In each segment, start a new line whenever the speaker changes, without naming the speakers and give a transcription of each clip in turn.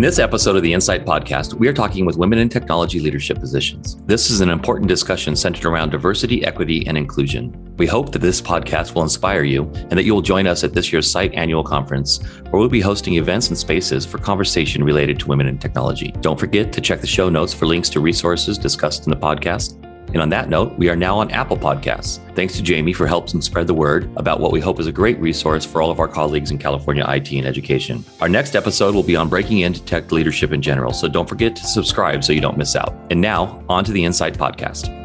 In this episode of the (in)CITE Podcast, we are talking with women in technology leadership positions. This is an important discussion centered around diversity, equity, and inclusion. We hope that this podcast will inspire you and that you will join us at this year's CITE annual conference, where we'll be hosting events and spaces for conversation related to women in technology. Don't forget to check the show notes for links to resources discussed in the podcast and on that note, we are now on Apple Podcasts. Thanks to Jamie for helping spread the word about what we hope is a great resource for all of our colleagues in California IT and education. Our next episode will be on breaking into tech leadership in general, so don't forget to subscribe so you don't miss out. And now, on to the (in)CITE Podcast.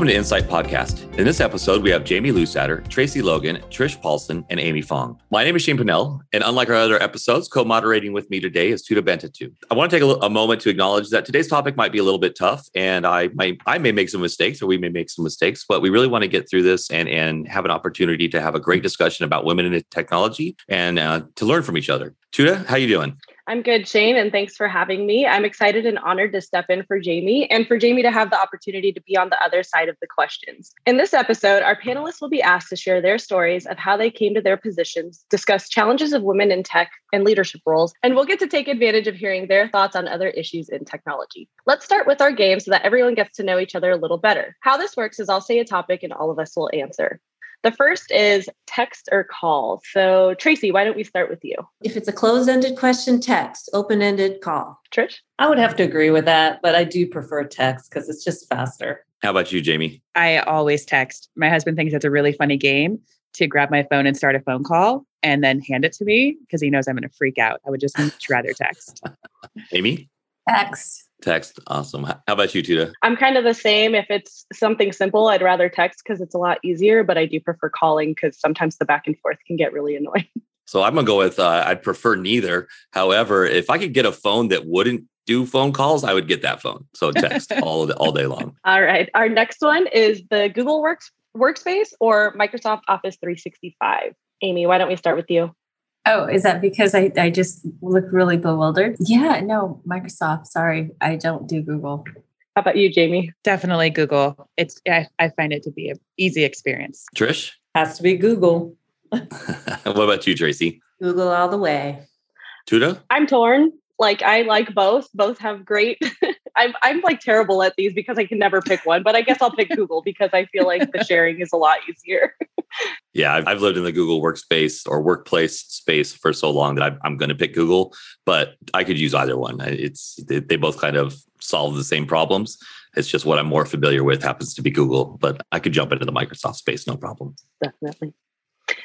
Welcome to (in)CITE Podcast. In this episode, we have Jamie Lewsadder, Tracey Logan, Trish Paulson, and Amy Fong. My name is Shane Pinnell, and unlike our other episodes, co-moderating with me today is Touda Bentatu. I want to take a, a, moment to acknowledge that today's topic might be a little bit tough, and I might I may make some mistakes, or we may make some mistakes, but we really want to get through this and and have an opportunity to have a great discussion about women in technology and uh, to learn from each other. Touda, how you doing?
I'm good, Shane, and thanks for having me. I'm excited and honored to step in for Jamie and for Jamie to have the opportunity to be on the other side of the questions. In this episode, our panelists will be asked to share their stories of how they came to their positions, discuss challenges of women in tech and leadership roles, and we'll get to take advantage of hearing their thoughts on other issues in technology. Let's start with our game so that everyone gets to know each other a little better. How this works is I'll say a topic and all of us will answer. The first is text or call. So, Tracey, why don't we start with you?
If it's a closed ended question, text, open ended, call.
Trish?
I would have to agree with that, but I do prefer text because it's just faster.
How about you, Jamie?
I always text. My husband thinks it's a really funny game to grab my phone and start a phone call and then hand it to me because he knows I'm going to freak out. I would just much rather text.
Amy?
Text.
Text. Awesome. How about you, Touda?
I'm kind of the same. If it's something simple, I'd rather text because it's a lot easier, but I do prefer calling because sometimes the back and forth can get really annoying.
So I'm going to go with uh, I'd prefer neither. However, if I could get a phone that wouldn't do phone calls, I would get that phone. So text all all day long.
All right. Our next one is the Google Works Workspace or Microsoft Office 365. Amy, why don't we start with you?
Oh, is that because I, I just look really bewildered? Yeah, no, Microsoft. Sorry, I don't do Google.
How about you, Jamie?
Definitely Google. It's I, I find it to be an easy experience.
Trish?
Has to be Google.
what about you, Tracey?
Google all the way.
Touda?
I'm torn. Like I like both. Both have great I'm I'm like terrible at these because I can never pick one, but I guess I'll pick Google because I feel like the sharing is a lot easier.
yeah, I've, I've lived in the Google workspace or workplace space for so long that I'm, I'm going to pick Google, but I could use either one. It's they, they both kind of solve the same problems. It's just what I'm more familiar with happens to be Google, but I could jump into the Microsoft space, no problem.
Definitely.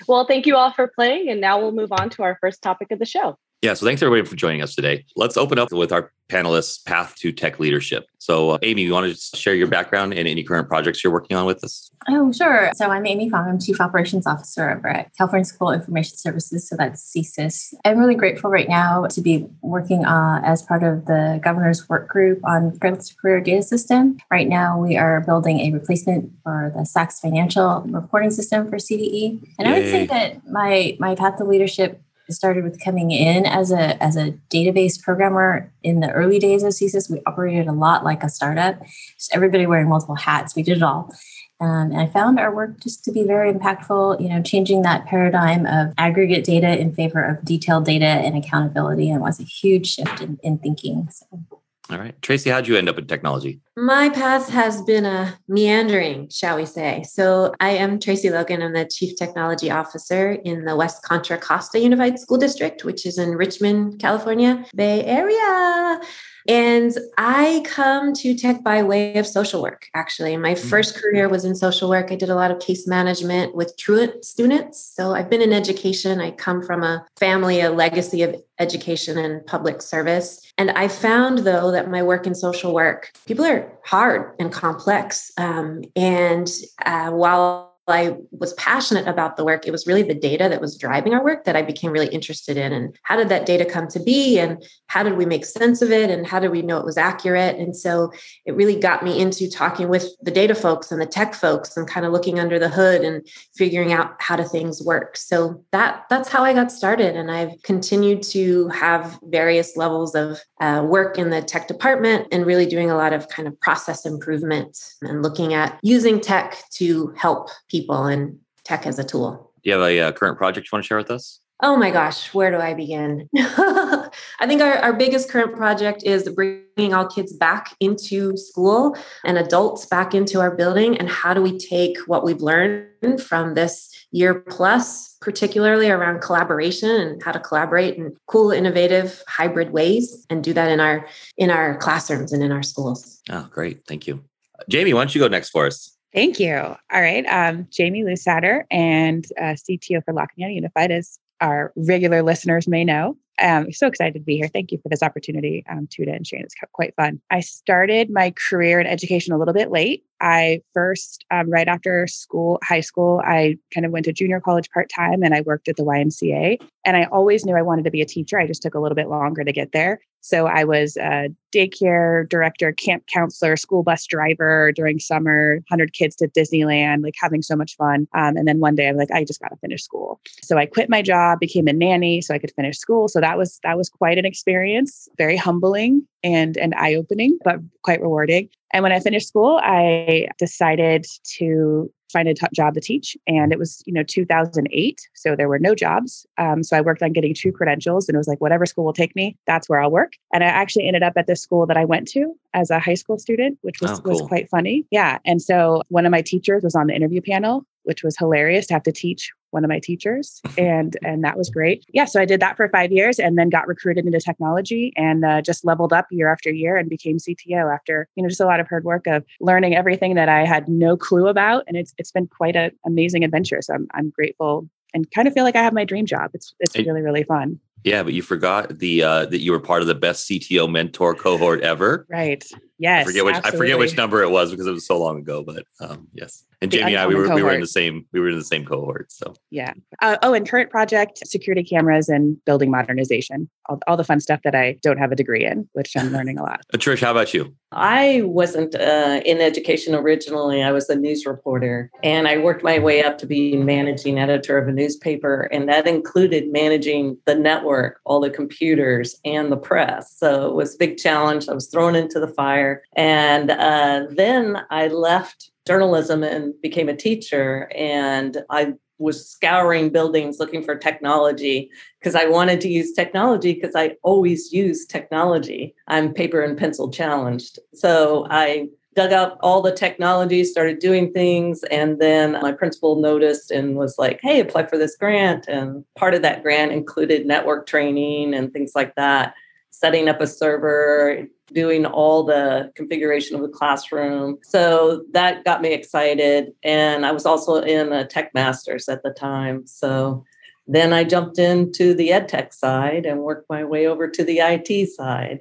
Well, thank you all for playing. And now we'll move on to our first topic of the show.
Yeah, so thanks everybody for joining us today. Let's open up with our panelists' path to tech leadership. So, uh, Amy, you want to share your background and any current projects you're working on with us?
Oh, sure. So, I'm Amy Fong. I'm Chief Operations Officer over at California School of Information Services. So, that's CSIS. I'm really grateful right now to be working uh, as part of the governor's work group on to Career Data System. Right now, we are building a replacement for the SACS financial reporting system for CDE. And Yay. I would say that my, my path to leadership started with coming in as a as a database programmer in the early days of CSIS. We operated a lot like a startup, just everybody wearing multiple hats. We did it all. Um, and I found our work just to be very impactful, you know, changing that paradigm of aggregate data in favor of detailed data and accountability. And was a huge shift in, in thinking. So.
All right. Tracey, how'd you end up in technology?
My path has been a meandering, shall we say. So I am Tracey Logan. I'm the Chief Technology Officer in the West Contra Costa Unified School District, which is in Richmond, California, Bay Area. And I come to tech by way of social work, actually. My mm-hmm. first career was in social work. I did a lot of case management with truant students. So I've been in education. I come from a family, a legacy of education and public service. And I found, though, that my work in social work, people are hard and complex. Um, and uh, while I was passionate about the work, it was really the data that was driving our work that I became really interested in. And how did that data come to be? And how did we make sense of it? And how did we know it was accurate? And so it really got me into talking with the data folks and the tech folks and kind of looking under the hood and figuring out how do things work. So that that's how I got started. And I've continued to have various levels of uh, work in the tech department and really doing a lot of kind of process improvement and looking at using tech to help people people and tech as a tool.
Do you have a uh, current project you want to share with us?
Oh my gosh, where do I begin? I think our, our biggest current project is bringing all kids back into school and adults back into our building. And how do we take what we've learned from this year plus, particularly around collaboration and how to collaborate in cool, innovative, hybrid ways, and do that in our in our classrooms and in our schools.
Oh, great! Thank you, Jamie. Why don't you go next for us?
Thank you. All right. Um, Jamie Lewsadder and uh, CTO for La Cañada Unified, as our regular listeners may know. I'm so excited to be here. Thank you for this opportunity, um, Touda and Shane. It's quite fun. I started my career in education a little bit late. I first, um, right after school, high school, I kind of went to junior college part time and I worked at the YMCA. And I always knew I wanted to be a teacher. I just took a little bit longer to get there. So I was a daycare director, camp counselor, school bus driver during summer, 100 kids to Disneyland, like having so much fun. Um, and then one day I'm like, I just got to finish school. So I quit my job, became a nanny so I could finish school. So that was that was quite an experience, very humbling and and eye opening, but quite rewarding. And when I finished school, I decided to find a t- job to teach. And it was, you know, 2008. So there were no jobs. Um, so I worked on getting two credentials and it was like, whatever school will take me, that's where I'll work. And I actually ended up at the school that I went to as a high school student, which was, oh, cool. was quite funny. Yeah. And so one of my teachers was on the interview panel which was hilarious to have to teach one of my teachers and and that was great yeah so i did that for five years and then got recruited into technology and uh, just leveled up year after year and became cto after you know just a lot of hard work of learning everything that i had no clue about and it's it's been quite an amazing adventure so i'm, I'm grateful and kind of feel like i have my dream job it's it's really really fun
yeah, but you forgot the uh, that you were part of the best CTO mentor cohort ever.
Right. Yes.
I forget which absolutely. I forget which number it was because it was so long ago. But um, yes, and Jamie and I we were cohort. we were in the same we were in the same cohort. So
yeah. Uh, oh, and current project security cameras and building modernization. All, all the fun stuff that I don't have a degree in, which I'm learning a lot.
Uh, Trish, how about you?
I wasn't uh, in education originally. I was a news reporter, and I worked my way up to be managing editor of a newspaper, and that included managing the network, all the computers, and the press. So it was a big challenge. I was thrown into the fire, and uh, then I left journalism and became a teacher, and I was scouring buildings looking for technology because I wanted to use technology because I always use technology. I'm paper and pencil challenged. So I dug up all the technology, started doing things, and then my principal noticed and was like, hey, apply for this grant. And part of that grant included network training and things like that, setting up a server, doing all the configuration of the classroom. So that got me excited. And I was also in a tech masters at the time. So then I jumped into the ed tech side and worked my way over to the IT side.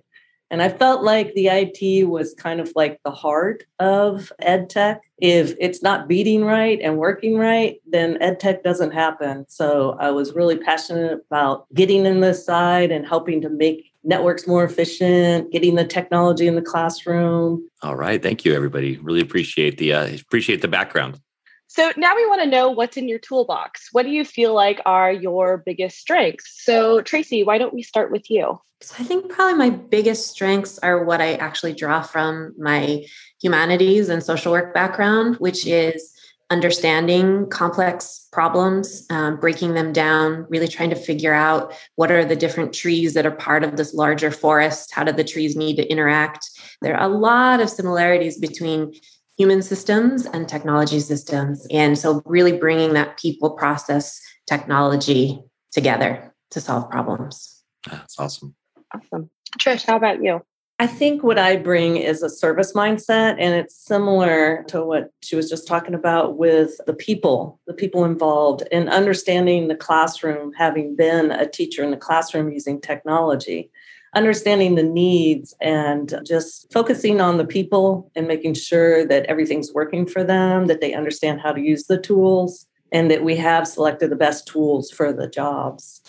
And I felt like the IT was kind of like the heart of ed tech. If it's not beating right and working right, then ed tech doesn't happen. So I was really passionate about getting in this side and helping to make networks more efficient, getting the technology in the classroom.
All right, thank you, everybody. Really appreciate the uh, appreciate the background.
So now we want to know what's in your toolbox. What do you feel like are your biggest strengths? So Tracey, why don't we start with you?
So I think probably my biggest strengths are what I actually draw from my humanities and social work background, which is understanding complex problems, um, breaking them down, really trying to figure out what are the different trees that are part of this larger forest. How do the trees need to interact? There are a lot of similarities between human systems and technology systems. And so, really bringing that people process technology together to solve problems.
That's awesome.
Awesome. Trish, how about you?
I think what I bring is a service mindset, and it's similar to what she was just talking about with the people, the people involved, and understanding the classroom, having been a teacher in the classroom using technology, understanding the needs and just focusing on the people and making sure that everything's working for them, that they understand how to use the tools, and that we have selected the best tools for the jobs.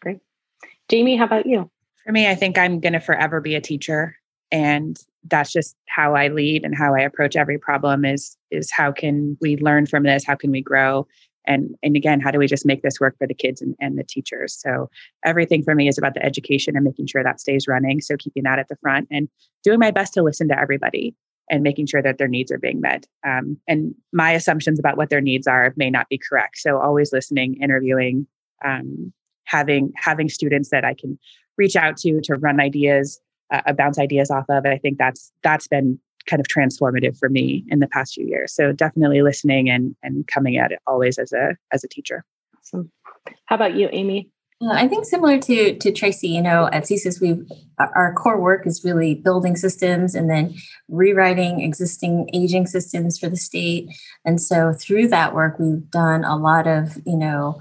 Great. Jamie, how about you?
For me, I think I'm going to forever be a teacher and that's just how I lead and how I approach every problem is is how can we learn from this? How can we grow? And and again, how do we just make this work for the kids and, and the teachers? So everything for me is about the education and making sure that stays running. So keeping that at the front and doing my best to listen to everybody. and making sure that their needs are being met. Um, and my assumptions about what their needs are may not be correct. So always listening, interviewing, um, having having students that I can reach out to to run ideas, uh, bounce ideas off of. I think that's that's been kind of transformative for me in the past few years. So definitely listening and and coming at it always as a as a teacher.
Awesome. How about you, Amy?
Uh, I think similar to to Tracey, you know, at CSIS, we our core work is really building systems and then rewriting existing aging systems for the state. And so through that work, we've done a lot of, you know,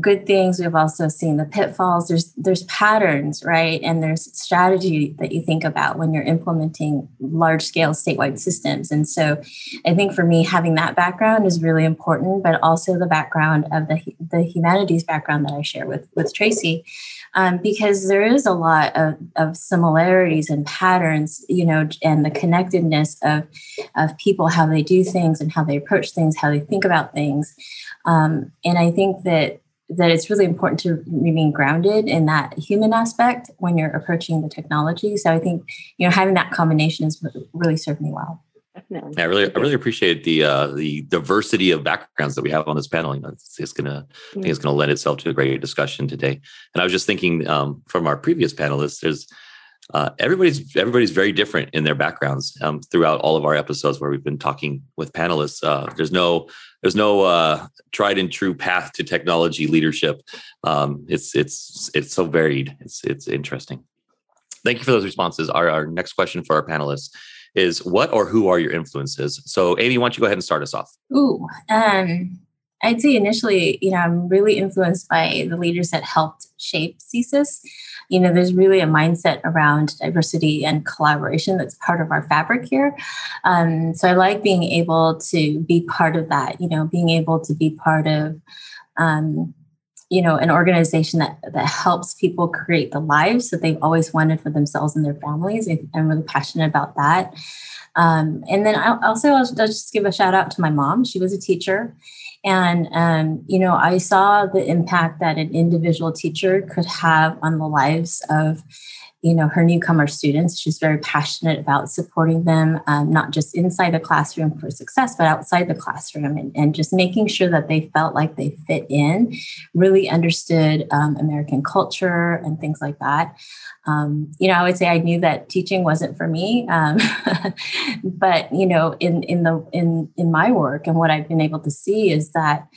good things. We've also seen the pitfalls. There's there's patterns right? And there's strategy that you think about when you're implementing large scale statewide systems. And so i think for me having that background is really important but also the background of the the humanities background that i share with with tracey um, because there is a lot of, of similarities and patterns you know and the connectedness of of people how they do things and how they approach things how they think about things. Um, and i think that that it's really important to remain grounded in that human aspect when you're approaching the technology. So I think you know having that combination has really served me well.
Definitely. Yeah, I really, I really appreciate the uh, the diversity of backgrounds that we have on this panel. You know, it's, it's gonna, I think it's gonna lend itself to a great discussion today. And I was just thinking um, from our previous panelists, there's uh, everybody's everybody's very different in their backgrounds um, throughout all of our episodes where we've been talking with panelists. Uh, there's no there's no uh, tried and true path to technology leadership. Um, it's it's it's so varied. It's it's interesting. Thank you for those responses. Our, our next question for our panelists is what or who are your influences? So Amy, why don't you go ahead and start us off?
Ooh, um, I'd say initially, you know, I'm really influenced by the leaders that helped shape CSIS. You know, there's really a mindset around diversity and collaboration that's part of our fabric here. Um, so I like being able to be part of that, you know, being able to be part of, um, you know, an organization that, that helps people create the lives that they've always wanted for themselves and their families. I'm really passionate about that. Um, and then I'll also, I'll, just give a shout out to my mom. She was a teacher and, um, you know, I saw the impact that an individual teacher could have on the lives of, you know, her newcomer students. She's very passionate about supporting them, um, not just inside the classroom for success, but outside the classroom and, and just making sure that they felt like they fit in, really understood um, American culture and things like that um, you know, I would say I knew that teaching wasn't for me, um, but you know, in in the in in my work and what I've been able to see is that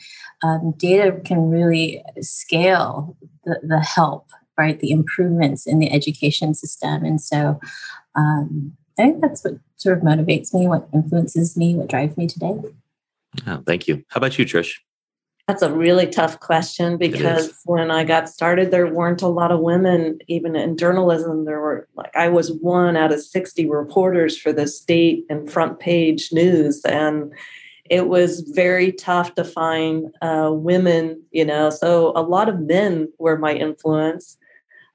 um, data can really scale the, the help, right? The improvements in the education system, and so um, I think that's what sort of motivates me, what influences me, what drives me today.
Oh, thank you. How about you, Trish?
That's a really tough question because when I got started, there weren't a lot of women, even in journalism. There were like, I was one out of 60 reporters for the state and front page news. And it was very tough to find uh, women, you know. So a lot of men were my influence.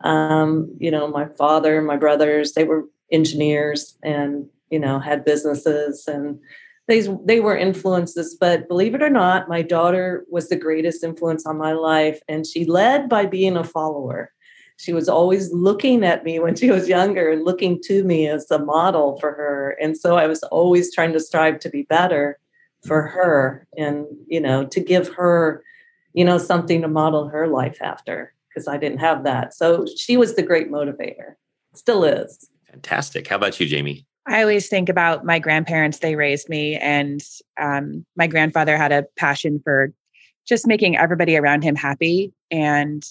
Um, you know, my father, my brothers, they were engineers and, you know, had businesses and, they, they were influences, but believe it or not, my daughter was the greatest influence on my life. And she led by being a follower. She was always looking at me when she was younger and looking to me as a model for her. And so I was always trying to strive to be better for her and, you know, to give her, you know, something to model her life after because I didn't have that. So she was the great motivator, still is.
Fantastic. How about you, Jamie?
I always think about my grandparents. They raised me, and um, my grandfather had a passion for just making everybody around him happy and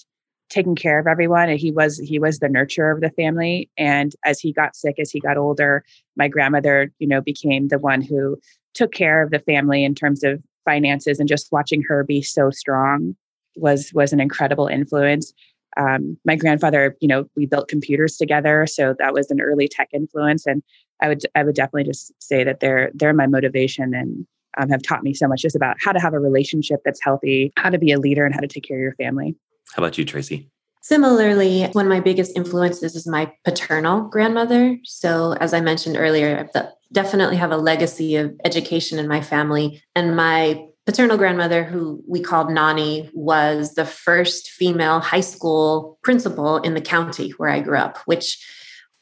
taking care of everyone. And he was he was the nurturer of the family. And as he got sick, as he got older, my grandmother, you know, became the one who took care of the family in terms of finances. And just watching her be so strong was was an incredible influence. Um, my grandfather, you know, we built computers together, so that was an early tech influence. And I would I would definitely just say that they're they're my motivation and um, have taught me so much just about how to have a relationship that's healthy, how to be a leader, and how to take care of your family.
How about you, Tracy?
Similarly, one of my biggest influences is my paternal grandmother. So, as I mentioned earlier, I definitely have a legacy of education in my family. And my paternal grandmother, who we called Nani, was the first female high school principal in the county where I grew up, which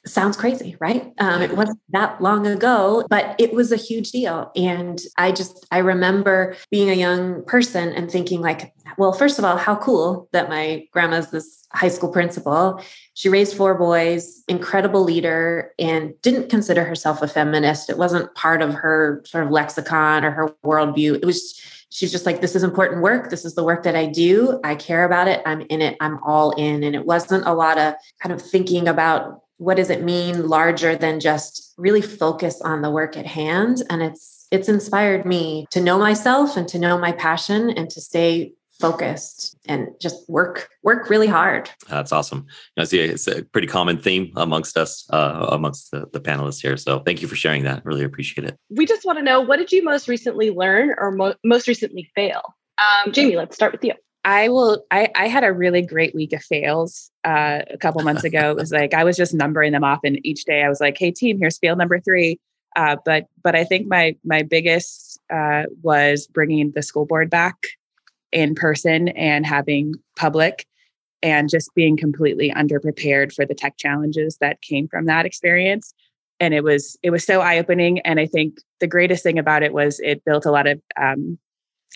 sounds crazy, right? Um, it wasn't that long ago, but it was a huge deal. And I just, I remember being a young person and thinking, like, well, first of all, how cool that my grandma's this high school principal. She raised four boys, incredible leader, and didn't consider herself a feminist. It wasn't part of her sort of lexicon or her worldview. It was, she's just like, this is important work. This is the work that I do. I care about it. I'm in it. I'm all in. And it wasn't a lot of kind of thinking about what does it mean larger than just really focus on the work at hand? And it's it's inspired me to know myself and to know my passion and to stay focused and just work work really hard.
That's awesome. I see it's a pretty common theme amongst us uh, amongst the, the panelists here. So thank you for sharing that. Really appreciate it.
We just want to know what did you most recently learn or mo- most recently fail? Um, jamie let's start with you.
I will. I, I had a really great week of fails uh, a couple months ago. It was like I was just numbering them off, and each day I was like, "Hey, team, here's field number three. Uh, but but I think my my biggest uh, was bringing the school board back in person and having public, and just being completely underprepared for the tech challenges that came from that experience. And it was it was so eye opening. And I think the greatest thing about it was it built a lot of um,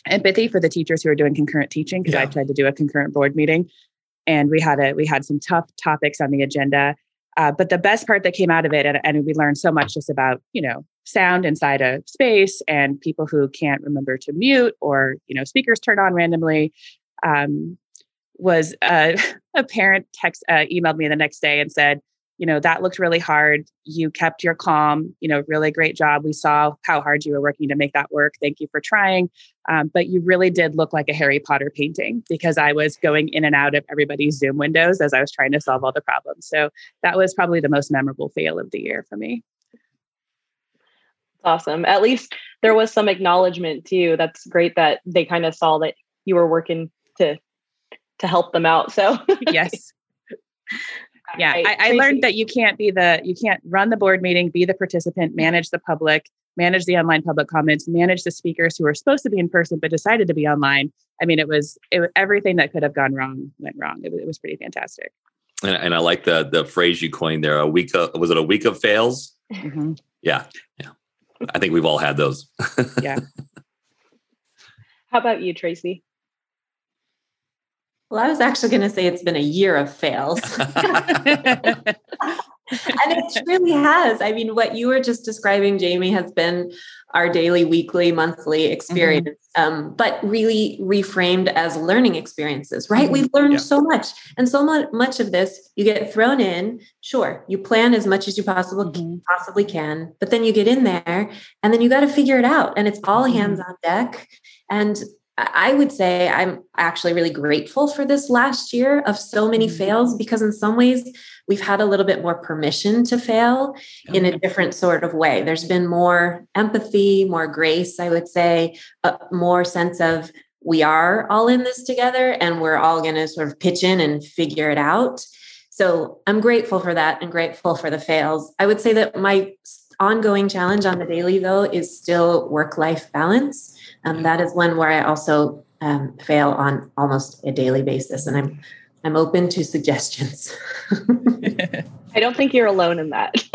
empathy for the teachers who are doing concurrent teaching because yeah. I tried to do a concurrent board meeting, and we had a we had some tough topics on the agenda. Uh, but the best part that came out of it, and, and we learned so much just about you know sound inside a space and people who can't remember to mute or you know speakers turn on randomly. Um, was uh, a parent text uh, emailed me the next day and said, you know that looked really hard. You kept your calm you know really great job. We saw how hard you were working to make that work. Thank you for trying. Um, but you really did look like a harry potter painting because i was going in and out of everybody's zoom windows as i was trying to solve all the problems. So that was probably the most memorable fail of the year for me.
Awesome. At least there was some acknowledgement too. That's great that they kind of saw that you were working to to help them out. So
yes yeah I, I, learned that you can't be the you can't run the board meeting be the participant manage the public manage the online public comments manage the speakers who are supposed to be in person but decided to be online. I mean it was it was everything that could have gone wrong went wrong. It, it was pretty fantastic.
And, and, i like the the phrase you coined there a week of was it a week of fails? Mm-hmm. yeah yeah. I think we've all had those.
Yeah.
How about you tracey
well, I was actually going to say it's been a year of fails. and it really has. I mean, what you were just describing, Jamie, has been our daily, weekly, monthly experience, mm-hmm. um, but really reframed as learning experiences, right? Mm-hmm. We've learned yeah. so much. And so much, of this you get thrown in. Sure, you plan as much as you possible, mm-hmm. possibly can, but then you get in there and then you got to figure it out. And it's all hands mm-hmm. on deck. And I would say I'm actually really grateful for this last year of so many mm-hmm. fails because, in some ways, we've had a little bit more permission to fail in a different sort of way. There's been more empathy, more grace, I would say, a more sense of we are all in this together and we're all going to sort of pitch in and figure it out. So I'm grateful for that and grateful for the fails. I would say that my ongoing challenge on the daily, though, is still work life balance um, that is one where I also um, fail on almost a daily basis, and I'm I'm open to suggestions.
I don't think you're alone in that.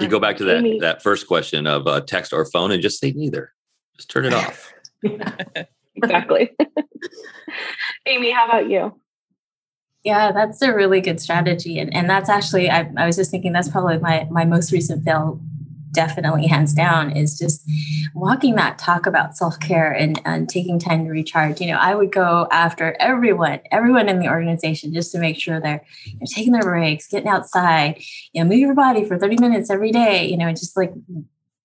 you go back to that Amy. that first question of uh, text or phone, and just say neither. Just turn it off.
exactly. Amy, how about you?
Yeah, that's a really good strategy. And, and that's actually, I, I was just thinking that's probably my, my most recent fail definitely hands down is just walking that talk about self-care and, and taking time to recharge. You know i would go after everyone everyone in the organization just to make sure they're you know, taking their breaks getting outside you know move your body for 30 minutes every day you know just like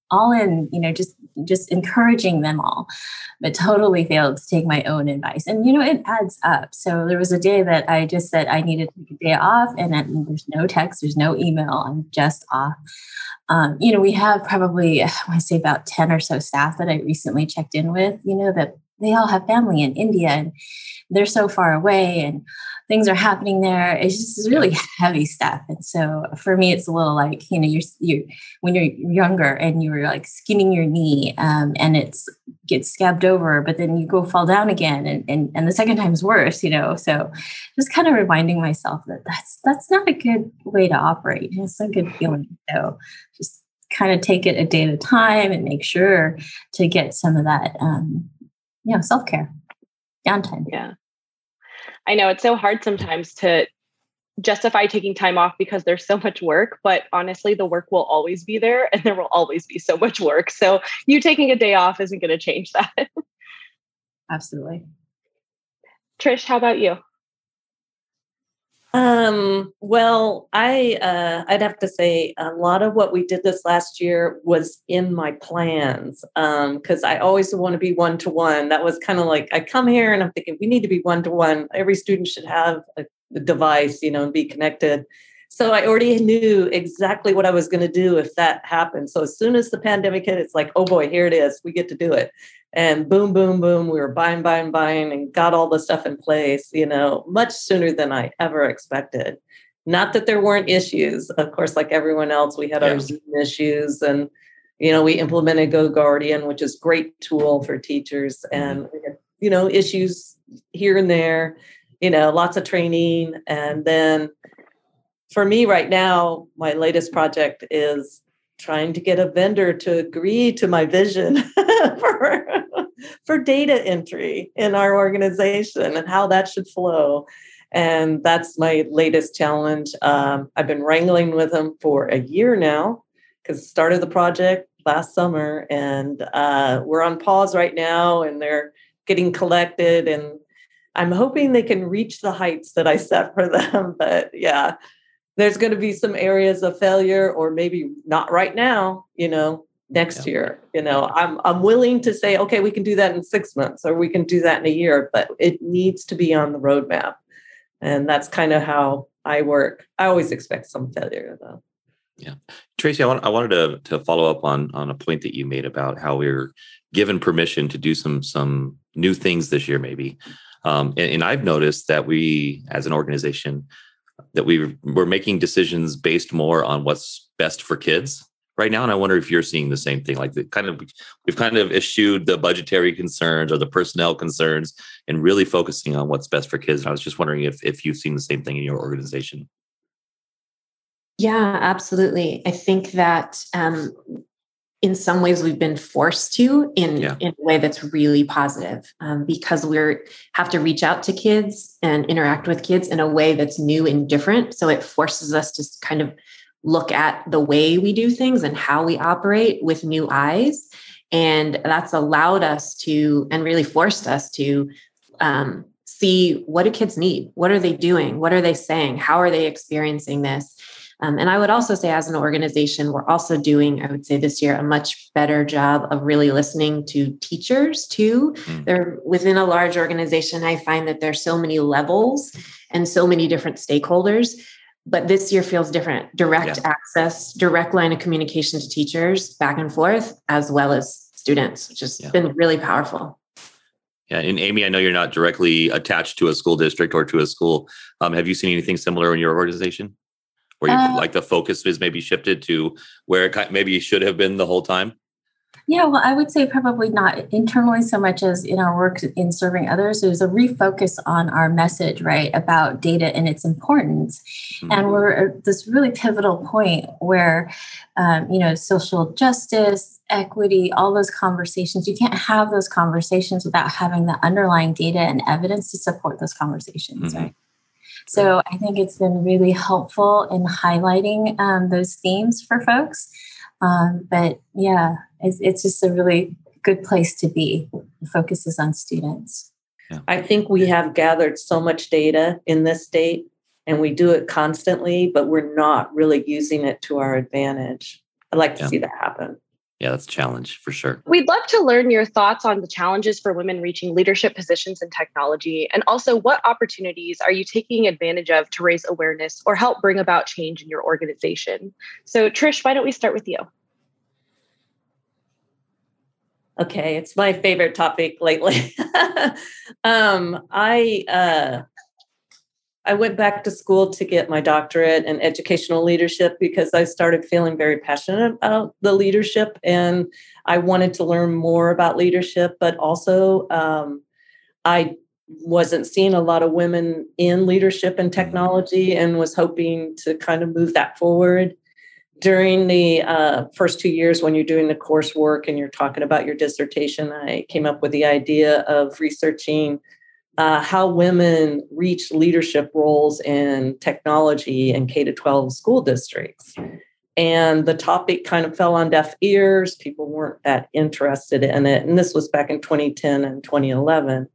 all in you know just just encouraging them all but totally failed to take my own advice. And you know it adds up. So there was a day that i just said i needed to take a day off and there's no text there's no email i'm just off. Um, you know we have probably i want to say about 10 or so staff that i recently checked in with you know that they all have family in india and they're so far away and things are happening there. It's just really heavy stuff. And so for me, it's a little like, you know, you're, you when you're younger and you're like skinning your knee um, and it's gets scabbed over, but then you go fall down again, and and, and the second time's worse, you know. So just kind of reminding myself that that's that's not a good way to operate. It's a good feeling. So just kind of take it a day at a time and make sure to get some of that, um, know, self care downtime.
Yeah, I know it's so hard sometimes to justify taking time off because there's so much work but honestly the work will always be there and there will always be so much work. So you taking a day off isn't going to change that.
Absolutely.
Trish how about you
um well i uh i'd have to say a lot of what we did this last year was in my plans um because i always want to be one to one that was kind of like i come here and i'm thinking we need to be one to one every student should have a device, you know, and be connected. So I already knew exactly what I was going to do if that happened. So as soon as the pandemic hit, it's like, oh boy, here it is. We get to do it. And boom, boom, boom, we were buying, buying, buying, and got all the stuff in place, you know, much sooner than I ever expected. Not that there weren't issues. Of course, like everyone else, we had yeah. our Zoom issues and you know, we implemented GoGuardian, which is great tool for teachers, and mm-hmm. had, you know, issues here and there you know, lots of training. And then for me right now, my latest project is trying to get a vendor to agree to my vision for, for data entry in our organization and how that should flow. And that's my latest challenge. Um, I've been wrangling with them for a year now because started the project last summer and uh, we're on pause right now and they're getting collected and I'm hoping they can reach the heights that I set for them. But yeah, there's going to be some areas of failure, or maybe not right now, you know, next yeah. year. You know, I'm I'm willing to say, okay, we can do that in six months or we can do that in a year, but it needs to be on the roadmap. And that's kind of how I work. I always expect some failure though.
Yeah. Tracey, I, want, I wanted to, to follow up on, on a point that you made about how we are given permission to do some some new things this year, maybe. Um, and, and, I've noticed that we, as an organization, that we we're making decisions based more on what's best for kids right now. And I wonder if you're seeing the same thing. Like the kind of we've kind of eschewed the budgetary concerns or the personnel concerns, and really focusing on what's best for kids. And I was just wondering if if you've seen the same thing in your organization.
Yeah, absolutely. I think that um, in some ways we've been forced to in, yeah. in a way that's really positive um, because we have to reach out to kids and interact with kids in a way that's new and different. So it forces us to kind of look at the way we do things and how we operate with new eyes. And that's allowed us to and really forced us to um, see what do kids need? What are they doing? What are they saying? How are they experiencing this um, and I would also say, as an organization, we're also doing, I would say this year, a much better job of really listening to teachers too. Mm. They're within a large organization. I find that there's so many levels and so many different stakeholders. But this year feels different direct yeah. access, direct line of communication to teachers back and forth, as well as students, which has yeah. been really powerful.
Yeah, and Amy, I know you're not directly attached to a school district or to a school. Um, have you seen anything similar in your organization? Where you uh, like the focus is maybe shifted to where it maybe should have been the whole time?
Yeah, well, I would say probably not internally so much as in our work in serving others. There's a refocus on our message, right, about data and its importance. Mm-hmm. And we're at this really pivotal point where, um, you know, social justice, equity, all those conversations, you can't have those conversations without having the underlying data and evidence to support those conversations, mm-hmm. right? So I think it's been really helpful in highlighting um, those themes for folks. Um, but yeah, it's, it's just a really good place to be. The focus is on students.
Yeah. I think we have gathered so much data in this state and we do it constantly, but we're not really using it to our advantage. I'd like to yeah. see that happen
yeah, that's a challenge for sure.
We'd love to learn your thoughts on the challenges for women reaching leadership positions in technology. And also, what opportunities are you taking advantage of to raise awareness or help bring about change in your organization? So, Trish, why don't we start with you?
Okay, it's my favorite topic lately. um, I uh, I went back to school to get my doctorate in educational leadership because I started feeling very passionate about the leadership and I wanted to learn more about leadership, but also um, I wasn't seeing a lot of women in leadership and technology and was hoping to kind of move that forward. During the uh, first two years, when you're doing the coursework and you're talking about your dissertation, I came up with the idea of researching uh, how women reach leadership roles in technology and K 12 school districts. And the topic kind of fell on deaf ears. People weren't that interested in it. And this was back in 2010 and 2011.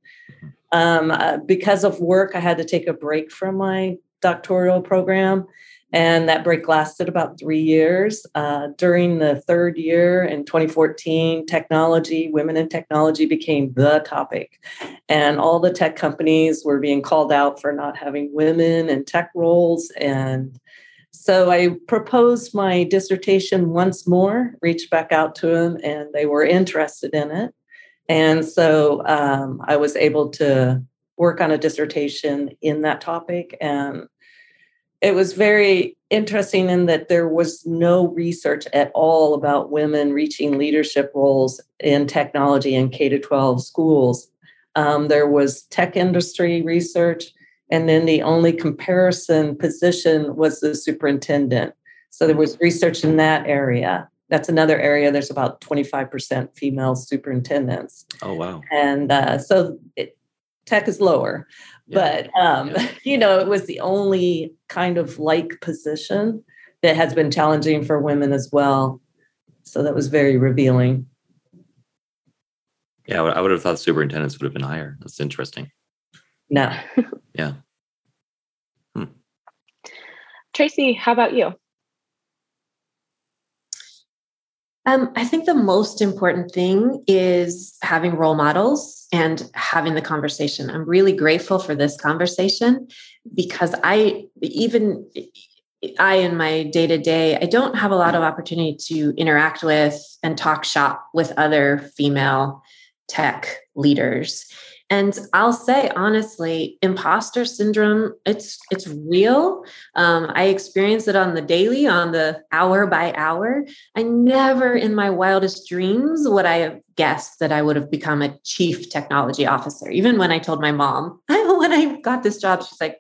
Um, uh, because of work, I had to take a break from my doctoral program. And that break lasted about three years. Uh, during the third year in 2014, technology, women in technology became the topic. And all the tech companies were being called out for not having women in tech roles. And so I proposed my dissertation once more, reached back out to them, and they were interested in it. And so um, I was able to work on a dissertation in that topic. And it was very interesting in that there was no research at all about women reaching leadership roles in technology in K to 12 schools. Um, there was tech industry research, and then the only comparison position was the superintendent. So there was research in that area that's another area there's about 25% female superintendents
oh wow
and uh, so it, tech is lower. Yeah. but um, yeah. you know it was the only kind of like position that has been challenging for women as well. So that was very revealing.
Yeah i would have thought superintendents would have been higher. That's interesting.
No.
Yeah. Hmm.
tracey how about you
Um, I think the most important thing is having role models and having the conversation. I'm really grateful for this conversation because I, even I, in my day to day, I don't have a lot of opportunity to interact with and talk shop with other female tech leaders. And I'll say honestly, imposter syndrome, it's it's real. Um, I experience it on the daily, on the hour by hour. I never in my wildest dreams would I have guessed that I would have become a chief technology officer. Even when I told my mom, when I got this job, she's like,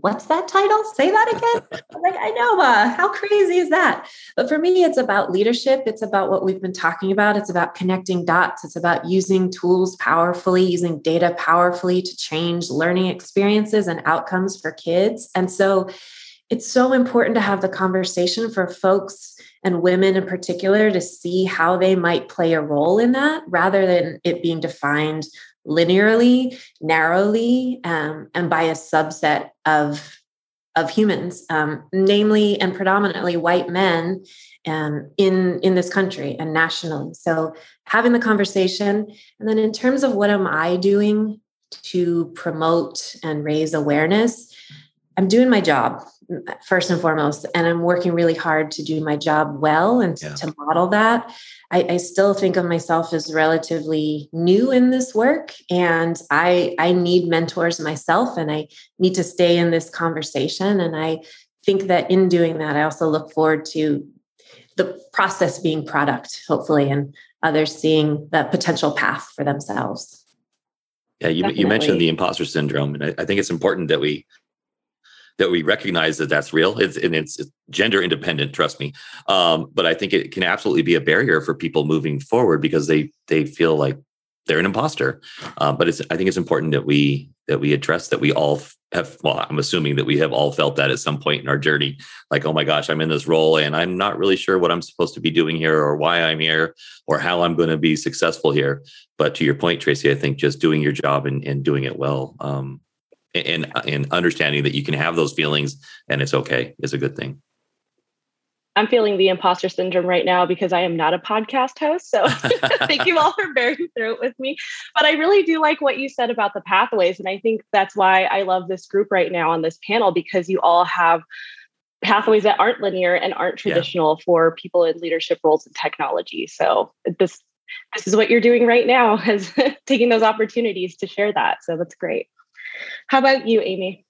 what's that title? Say that again. I'm like, I know, uh, how crazy is that? But for me, it's about leadership. It's about what we've been talking about. It's about connecting dots. It's about using tools powerfully, using data powerfully to change learning experiences and outcomes for kids. And so it's so important to have the conversation for folks and women in particular to see how they might play a role in that rather than it being defined linearly, narrowly, um, and by a subset of of humans, um, namely and predominantly white men um, in in this country and nationally. So having the conversation, and then in terms of what am I doing to promote and raise awareness, I'm doing my job first and foremost, and I'm working really hard to do my job well and yeah. to model that. I, I, still think of myself as relatively new in this work, and I I need mentors myself, and I need to stay in this conversation. And I think that in doing that, I also look forward to the process being product, hopefully, and others seeing the potential path for themselves.
Yeah, you, you mentioned the imposter syndrome, and I, I think it's important that we that we recognize that that's real. It's and it's, it's gender independent. Trust me. Um, but I think it can absolutely be a barrier for people moving forward because they they feel like they're an imposter. Um, but it's I think it's important that we that we address that we all have. Well, I'm assuming that we have all felt that at some point in our journey. Like, oh my gosh, I'm in this role and I'm not really sure what I'm supposed to be doing here or why I'm here or how I'm going to be successful here. But to your point, Tracey, I think just doing your job and, and doing it well um, and and understanding that you can have those feelings and it's okay is a good thing.
I'm feeling the imposter syndrome right now because I am not a podcast host. So thank you all for bearing through it with me. But I really do like what you said about the pathways. And I think that's why I love this group right now on this panel because you all have pathways that aren't linear and aren't traditional yeah. for people in leadership roles in technology. So this this is what you're doing right now is taking those opportunities to share that. So that's great. How about you, Amy?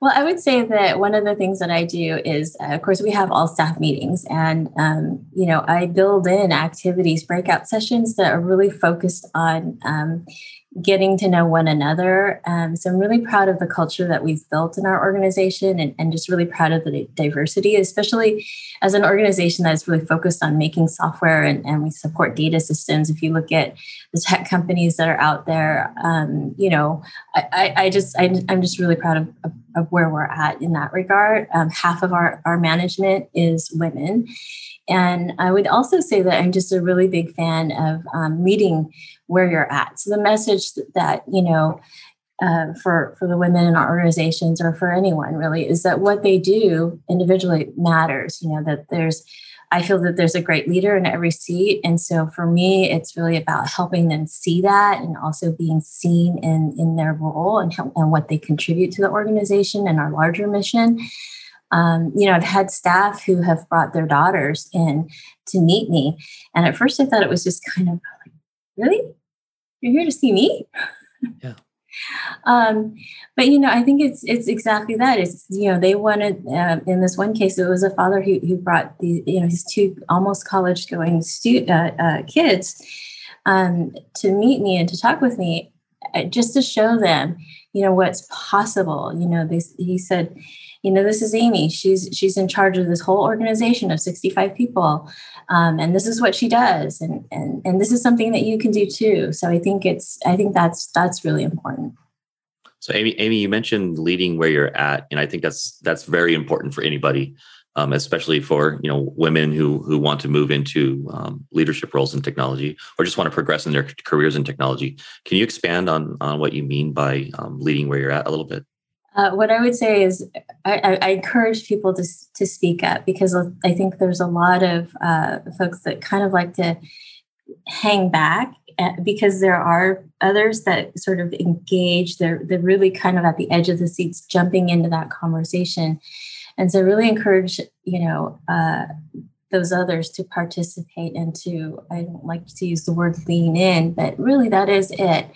Well, I would say that one of the things that I do is, uh, of course, we have all staff meetings, and um, you know, I build in activities, breakout sessions that are really focused on, um, getting to know one another. Um, so I'm really proud of the culture that we've built in our organization and, and just really proud of the diversity, especially as an organization that's really focused on making software and, and we support data systems. If you look at the tech companies that are out there, um, you know, I, I, I just, I, am just really proud of, of, of, where we're at in that regard. Um, half of our, our management is women. And I would also say that I'm just a really big fan of um, meeting where you're at. So the message that, you know, uh, for for the women in our organizations or for anyone really is that what they do individually matters. You know that there's, I feel that there's a great leader in every seat, and so for me, it's really about helping them see that and also being seen in in their role and and what they contribute to the organization and our larger mission. Um, you know, I've had staff who have brought their daughters in to meet me, and at first I thought it was just kind of like, really you're here to see me?
Yeah.
Um, but you know i think it's it's exactly that. It's you know they wanted uh, in this one case it was a father who, who brought the you know his two almost college going stu- uh, uh, kids um, to meet me and to talk with me uh, just to show them you know what's possible. You know they, he said you know this is amy. She's she's in charge of this whole organization of 65 people. Um, and this is what she does. And, and and this is something that you can do too. So i think it's i think that's that's really important.
So amy amy you mentioned leading where you're at and i think that's that's very important for anybody um, especially for you know women who who want to move into um, leadership roles in technology or just want to progress in their careers in technology. Can you expand on on what you mean by um, leading where you're at a little bit?
Uh, what I would say is, I, I, encourage people to to speak up because I think there's a lot of uh, folks that kind of like to hang back eh, because there are others that sort of engage. They're they're really kind of at the edge of the seats, jumping into that conversation, and so really encourage you know uh, those others to participate and to I don't like to use the word lean in, but really that is it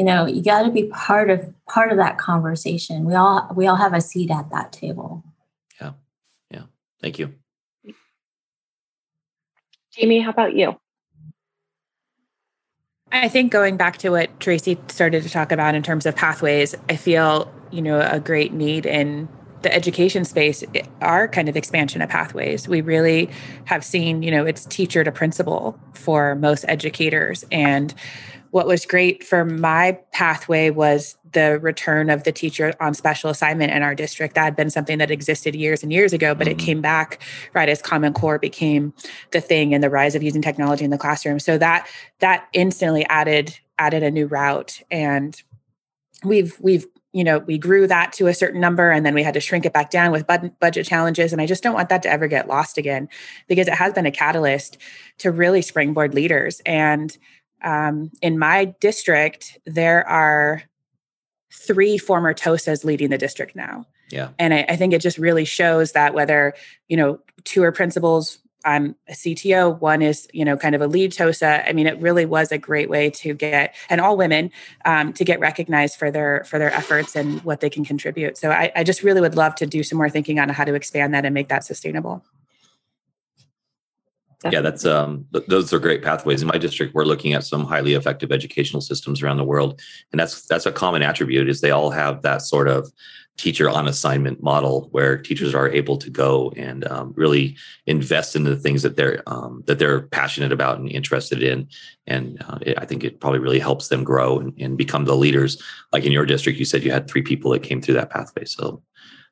you know you got to be part of part of that conversation. We all we all have a seat at that table.
Yeah. Yeah. Thank you.
Jamie how about you?
I think going back to what Tracey started to talk about in terms of pathways, I feel, you know, a great need in the education space eh, are kind of expansion of pathways. We really have seen, you know, it's teacher to principal for most educators. And what was great for my pathway was the return of the teacher on special assignment in our district. That had been something that existed years and years ago, but mm-hmm. it came back right as Common Core became the thing and the rise of using technology in the classroom. So that that instantly added added a new route. And we've we've you know we grew that to a certain number and then we had to shrink it back down with budget challenges and i just don't want that to ever get lost again because it has been a catalyst to really springboard leaders and um, in my district, there are three former TOSAs leading the district now.
Yeah.
And I, I, think it just really shows that whether, you know, two are principals, I'm a CTO, one is, you know, kind of a lead TOSA. I mean, it really was a great way to get, and all women, um, to get recognized for their for their efforts and what they can contribute. So I, I just really would love to do some more thinking on how to expand that and make that sustainable.
Definitely. Yeah, that's um, th- those are great pathways. In my district, we're looking at some highly effective educational systems around the world, and that's that's a common attribute is they all have that sort of teacher on assignment model where teachers are able to go and um, really invest in the things that they're um, that they're passionate about and interested in, and uh, it, I think it probably really helps them grow and, and become the leaders. Like in your district, you said you had three people that came through that pathway, so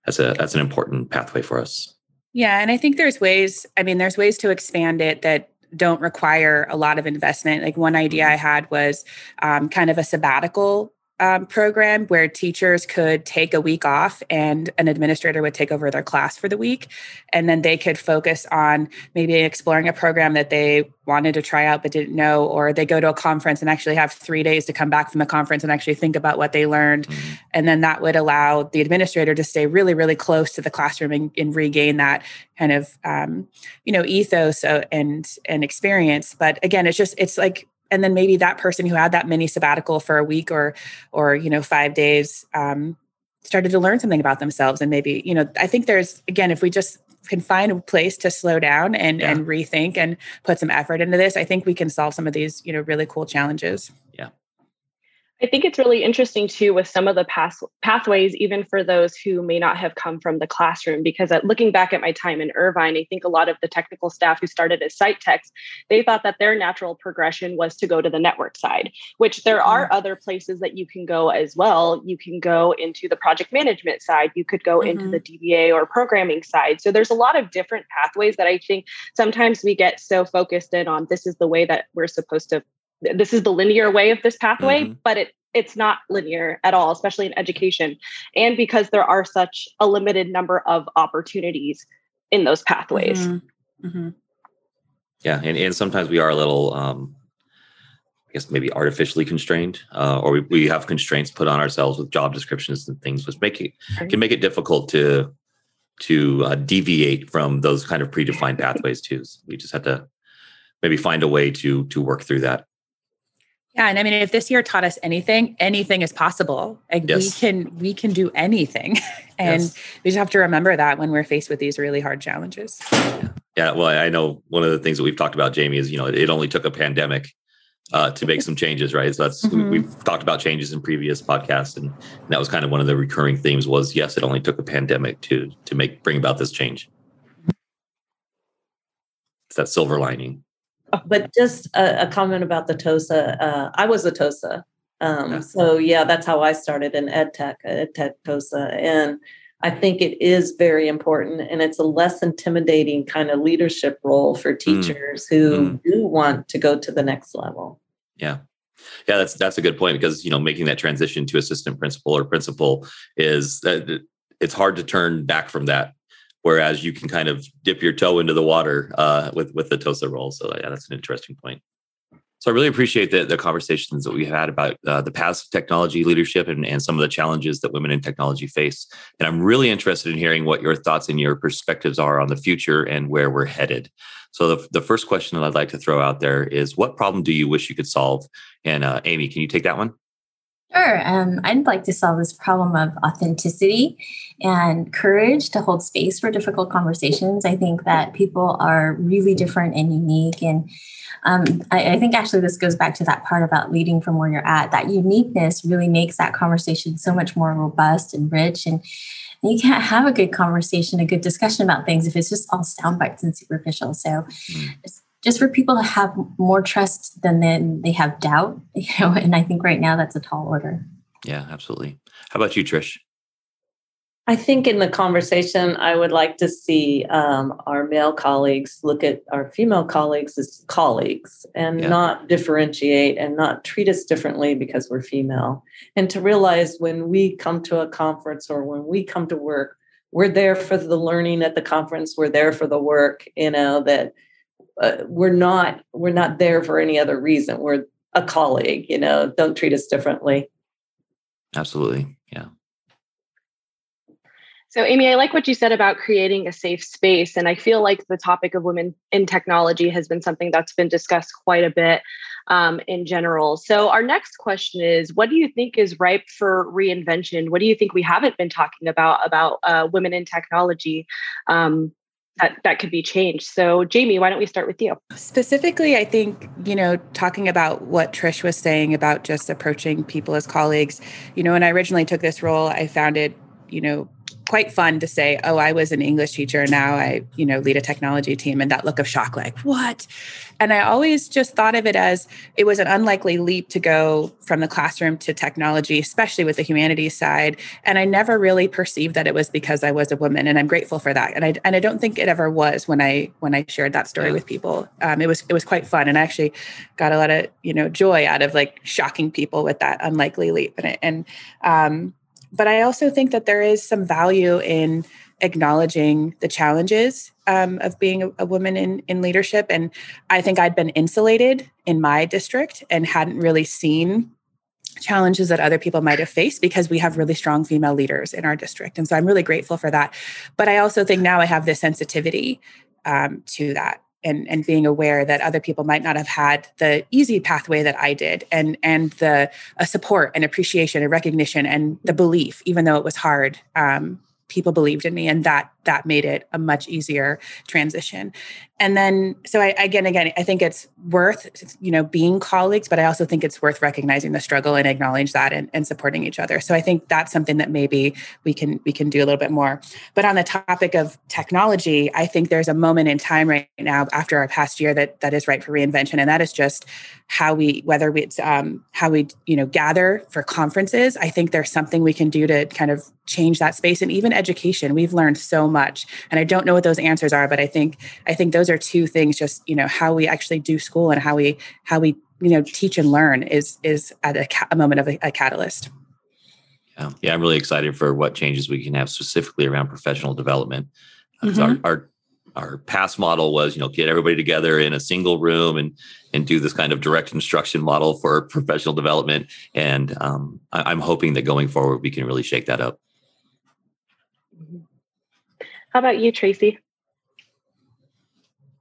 that's a that's an important pathway for us.
Yeah. And I think there's ways, I mean, there's ways to expand it that don't require a lot of investment. Like one idea I had was um, kind of a sabbatical um, program where teachers could take a week off and an administrator would take over their class for the week. And then they could focus on maybe exploring a program that they wanted to try out but didn't know, or they go to a conference and actually have three days to come back from the conference and actually think about what they learned. Mm-hmm. And then that would allow the administrator to stay really, really close to the classroom and, and regain that kind of, um, you know, ethos uh, and, and experience. But again, it's just, it's like, and then maybe that person who had that mini sabbatical for a week or or you know five days um, started to learn something about themselves and maybe you know i think there's again if we just can find a place to slow down and yeah. and rethink and put some effort into this i think we can solve some of these you know really cool challenges
I think it's really interesting too with some of the path, pathways, even for those who may not have come from the classroom. Because at, looking back at my time in Irvine, I think a lot of the technical staff who started as site techs, they thought that their natural progression was to go to the network side, which there mm-hmm. are other places that you can go as well. You can go into the project management side, you could go mm-hmm. into the DBA or programming side. So there's a lot of different pathways that I think sometimes we get so focused in on this is the way that we're supposed to this is the linear way of this pathway mm-hmm. but it it's not linear at all especially in education and because there are such a limited number of opportunities in those pathways mm-hmm.
Mm-hmm. yeah and, and sometimes we are a little um i guess maybe artificially constrained uh, or we, we have constraints put on ourselves with job descriptions and things which make it right. can make it difficult to to uh, deviate from those kind of predefined pathways too so we just have to maybe find a way to to work through that
yeah, and I mean, if this year taught us anything, anything is possible. Like yes. we can, we can do anything, and yes. we just have to remember that when we're faced with these really hard challenges.
Yeah. Well, I know one of the things that we've talked about, Jamie, is you know it, it only took a pandemic uh, to make some changes, right? So that's mm-hmm. we, have talked about changes in previous podcasts, and, and, that was kind of one of the recurring themes. Was yes, it only took a pandemic to to make bring about this change. It's that silver lining
but just a, a, comment about the TOSA. Uh, I was a TOSA. Um. So, yeah, that's how I started in ed tech, ed tech TOSA. And I think it is very important. And it's a less intimidating kind of leadership role for mm. teachers mm. who mm. do want to go to the next level.
Yeah. Yeah, that's that's a good point because you know making that transition to assistant principal or principal is uh, it's hard to turn back from that whereas you can kind of dip your toe into the water uh, with with the TOSA role. So yeah, that's an interesting point. So I really appreciate the, the conversations that we've had about uh, the paths of technology leadership and, and some of the challenges that women in technology face. And I'm really interested in hearing what your thoughts and your perspectives are on the future and where we're headed. So the, the first question that I'd like to throw out there is what problem do you wish you could solve? And uh, Amy, can you take that one?
Sure. Um, I'd like to solve this problem of authenticity and courage to hold space for difficult conversations. I think that people are really different and unique. And um, I, I, think actually this goes back to that part about leading from where you're at. That uniqueness really makes that conversation so much more robust and rich. And you can't have a good conversation, a good discussion about things if it's just all sound bites and superficial. So mm just for people to have more trust than then they have doubt you know and i think right now that's a tall order.
Yeah absolutely. How about you trish?
I think in the conversation i would like to see um, our male colleagues look at our female colleagues as colleagues and yeah. not differentiate and not treat us differently because we're female. And to realize when we come to a conference or when we come to work we're there for the learning at the conference we're there for the work you know that uh, we're not we're not there for any other reason. We're a colleague you know don't treat us differently.
Absolutely yeah.
So amy i like what you said about creating a safe space and i feel like the topic of women in technology has been something that's been discussed quite a bit um, in general. So our next question is what do you think is ripe for reinvention? What do you think we haven't been talking about about uh, women in technology? Um, that that could be changed. So, Jamie, why don't we start with you?
Specifically, I think, you know, talking about what Trish was saying about just approaching people as colleagues, you know, when I originally took this role, I found it, you know, quite fun to say, oh, I was an English teacher. Now I, you know, lead a technology team and that look of shock, like, what? And I always just thought of it as it was an unlikely leap to go from the classroom to technology, especially with the humanities side. And I never really perceived that it was because I was a woman. And I'm grateful for that. And I and I don't think it ever was when I when I shared that story with people. Um, it was it was quite fun. And I actually got a lot of, you know, joy out of like shocking people with that unlikely leap. And it, and um but I also think that there is some value in acknowledging the challenges um, of being a, a, woman in, in leadership. And I think I'd been insulated in my district and hadn't really seen challenges that other people might have faced because we have really strong female leaders in our district. And so I'm really grateful for that. But I also think now I have this sensitivity um, to that and and being aware that other people might not have had the easy pathway that I did and and the support and appreciation and recognition and the belief even though it was hard um, people believed in me and that that made it a much easier transition. And then so I, again again i think it's worth you know being colleagues but i also think it's worth recognizing the struggle and acknowledge that and, and supporting each other. So i think that's something that maybe we can we can do a little bit more. But on the topic of technology i think there's a moment in time right now after our past year that that is right for reinvention and that is just how we whether it's um, how we you know gather for conferences. I think there's something we can do to kind of change that space and even education. We've learned so much and i don't know what those answers are but i think i think those are two things just you know how we actually do school and how we how we you know teach and learn is is at a, a moment of a, a catalyst.
Yeah. yeah i'm really excited for what changes we can have specifically around professional development. Mm-hmm. our, our our past model was you know get everybody together in a single room and and do this kind of direct instruction model for professional development. And um, I, am hoping that going forward we can really shake that up
how about you tracey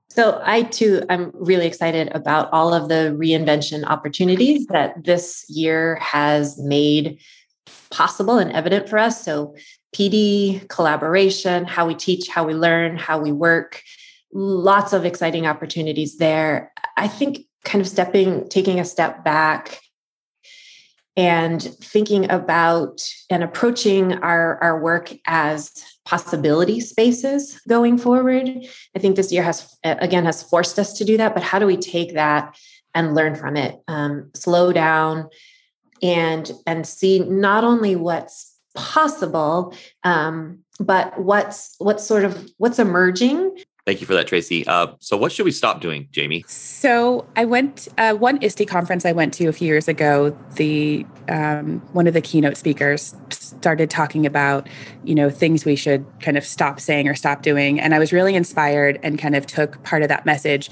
so i too i'm really excited about all of the reinvention opportunities that this year has made possible and evident for us so PD, collaboration, how we teach, how we learn, how we work. Lots of exciting opportunities there. I think kind of stepping, taking a step back and thinking about and approaching our, our work as possibility spaces going forward. I think this year has, again, has forced us to do that, but how do we take that and learn from it? Um, slow down and and see not only what's possible um, but what's what's sort of what's emerging
Thank you for that, Tracey. Uh, so, what should we stop doing, Jamie?
So, I went uh, one ISTE conference I went to a few years ago. The um, one of the keynote speakers started talking about, you know, things we should kind of stop saying or stop doing, and I was really inspired and kind of took part of that message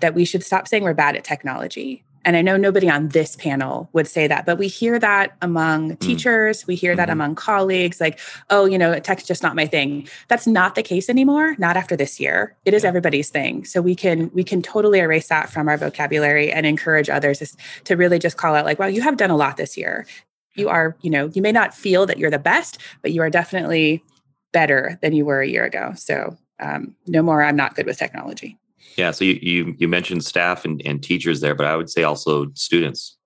that we should stop saying we're bad at technology and I know nobody on this panel would say that, but we hear that among mm. teachers, we hear that mm-hmm. among colleagues, like, oh, you know, tech's just not my thing. That's not the case anymore, not after this year. It is yeah. everybody's thing. So we can we can totally erase that from our vocabulary and encourage others to really just call out like, wow, you have done a lot this year. You are, you know, you may not feel that you're the best, but you are definitely better than you were a year ago. So um, no more, I'm not good with technology.
Yeah. So you you, you mentioned staff and, and teachers there, but I would say also students.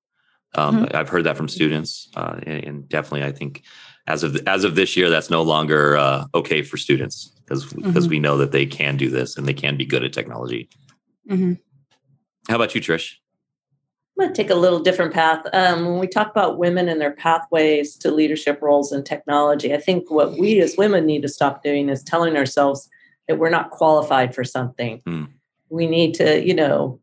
Um, mm-hmm. I've heard that from students, uh, and, and, definitely I think as of as of this year, that's no longer uh, okay for students because because mm-hmm. we know that they can do this and they can be good at technology. Mm-hmm. How about you, Trish?
I'm going to take a little different path. Um, when we talk about women and their pathways to leadership roles in technology, I think what we as women need to stop doing is telling ourselves that we're not qualified for something. Mm we need to, you know,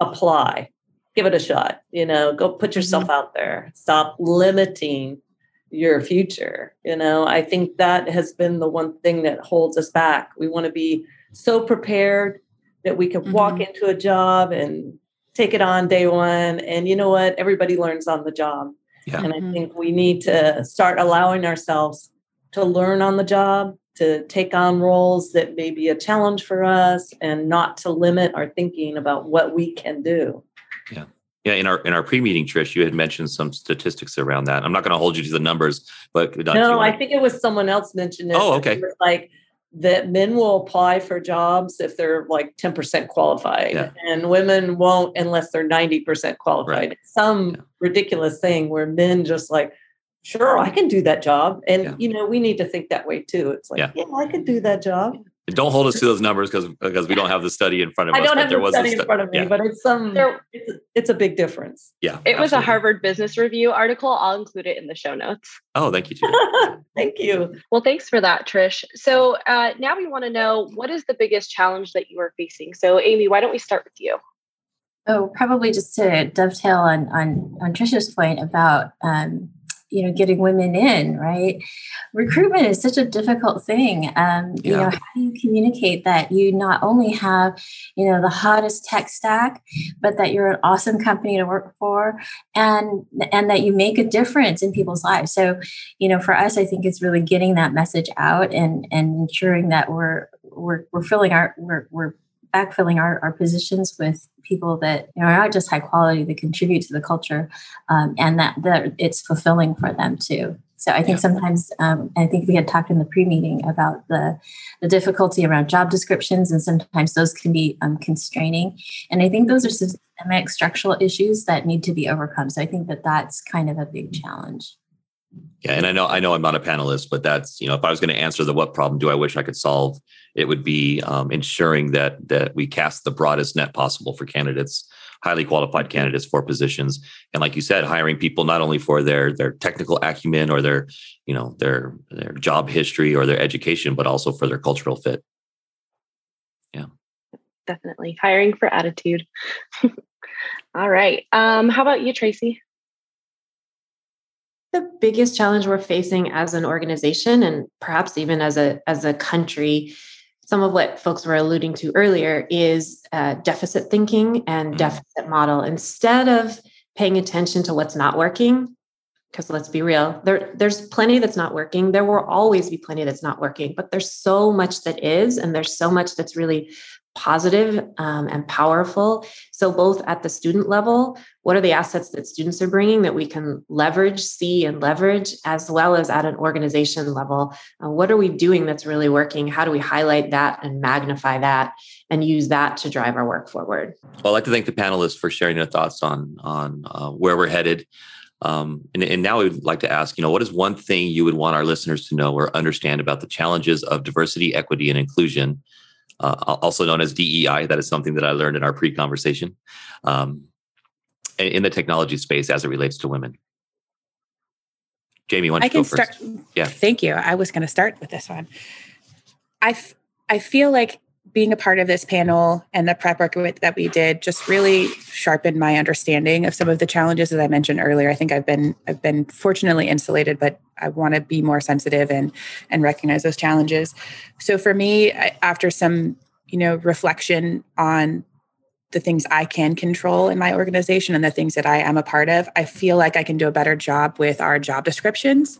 apply, give it a shot, you know, go put yourself mm-hmm. out there, stop limiting your future. You know, I think that has been the one thing that holds us back. We want to be so prepared that we can mm-hmm. walk into a job and take it on day one. And you know what? Everybody learns on the job. Yeah. And I mm-hmm. think we need to start allowing ourselves to learn on the job to take on roles that may be a challenge for us and not to limit our thinking about what we can do.
Yeah. Yeah, in our in our pre-meeting, Trish, you had mentioned some statistics around that. I'm not going to hold you to the numbers, but uh,
no, I think it was someone else mentioned it.
Oh, okay.
Like that men will apply for jobs if they're like 10% qualified, yeah. and women won't unless they're 90% qualified. Right. Some yeah. ridiculous thing where men just like sure, I can do that job. And, yeah. you know, we need to think that way too. It's like, yeah, yeah I could do that job.
Don't hold us to those numbers because because we don't have the study in front of
us.
I
don't have the study in front of me, yeah. but it's some there, it's, a, it's a big difference.
Yeah,
it absolutely. was a Harvard Business Review article. I'll include it in the show notes.
Oh, thank you.
thank you.
Well, thanks for that, Trish. So uh, now we want to know what is the biggest challenge that you are facing. So, Amy, why don't we start with you?
Oh, probably just to dovetail on on on Trisha's point about um, you know getting women in right? Recruitment is such a difficult thing um, you know how do you communicate that you not only have you know the hottest tech stack but that you're an awesome company to work for and and that you make a difference in people's lives? So you know for us i think it's really getting that message out and and ensuring that we're we're, we're filling our we're, we're backfilling our, our positions with people that you know, are not just high quality, that contribute to the culture, um, and that, that it's fulfilling for them too. So I think yeah. sometimes, um, I think we had talked in the pre-meeting about the the difficulty around job descriptions, and sometimes those can be um, constraining. And I think those are systemic structural issues that need to be overcome. So I think that that's kind of a big challenge.
Yeah, and I know I know I'm not a panelist, but that's you know if I was going to answer the what problem do I wish I could solve, it would be um, ensuring that that we cast the broadest net possible for candidates highly qualified candidates for positions. And like you said hiring people not only for their their technical acumen or their you know their their job history or their education but also for their cultural fit. Yeah.
Definitely. Hiring for attitude. All right. Um how about you tracey?
The biggest challenge we're facing as an organization and perhaps even as a as a country some of what folks were alluding to earlier is uh, deficit thinking and mm-hmm. deficit model. Instead of paying attention to what's not working, because let's be real, there, there's plenty that's not working. There will always be plenty that's not working, but there's so much that is, and there's so much that's really positive, um, and powerful. So, both at the student level, what are the assets that students are bringing that we can leverage, see, and leverage, as well as at an organization level? Uh, what are we doing that's really working? How do we highlight that and magnify that and use that to drive our work forward?
Well, I'd like to thank the panelists for sharing their thoughts on, on uh, where we're headed. Um, and, and, now we'd like to ask, you know, what is one thing you would want our listeners to know or understand about the challenges of diversity, equity, and inclusion uh, also known as DEI. That is something that I learned in our pre-conversation um, in the technology space as it relates to women. Jamie, why don't I can
start. Yeah, thank you. I was going to start with this one. I f- I feel like being a part of this panel and the prep work that we did just really sharpened my understanding of some of the challenges that I mentioned earlier. I think I've been I've been fortunately insulated, but I want to be more sensitive and and recognize those challenges. So for me, after some you know reflection on the things I can control in my organization and the things that I am a part of, I feel like I can do a better job with our job descriptions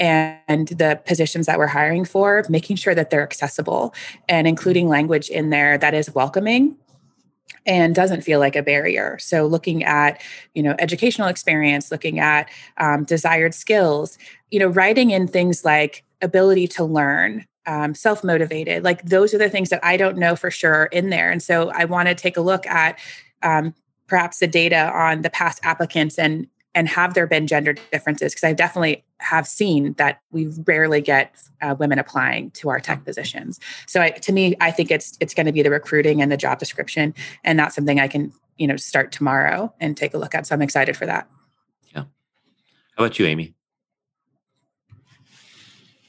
and the positions that we're hiring for, making sure that they're accessible and including language in there that is welcoming and doesn't feel like a barrier. So looking at you know educational experience looking at um, desired skills you know writing in things like ability to learn um, self motivated like those are the things that i don't know for sure in there. And so i want to take a look at um, perhaps the data on the past applicants and and have there been gender differences because i definitely have seen that we rarely get uh, women applying to our tech positions. So I, to me i think it's it's going to be the recruiting and the job description and not something i can you know start tomorrow and take a look at. So i'm excited for that.
Yeah. How about you amy?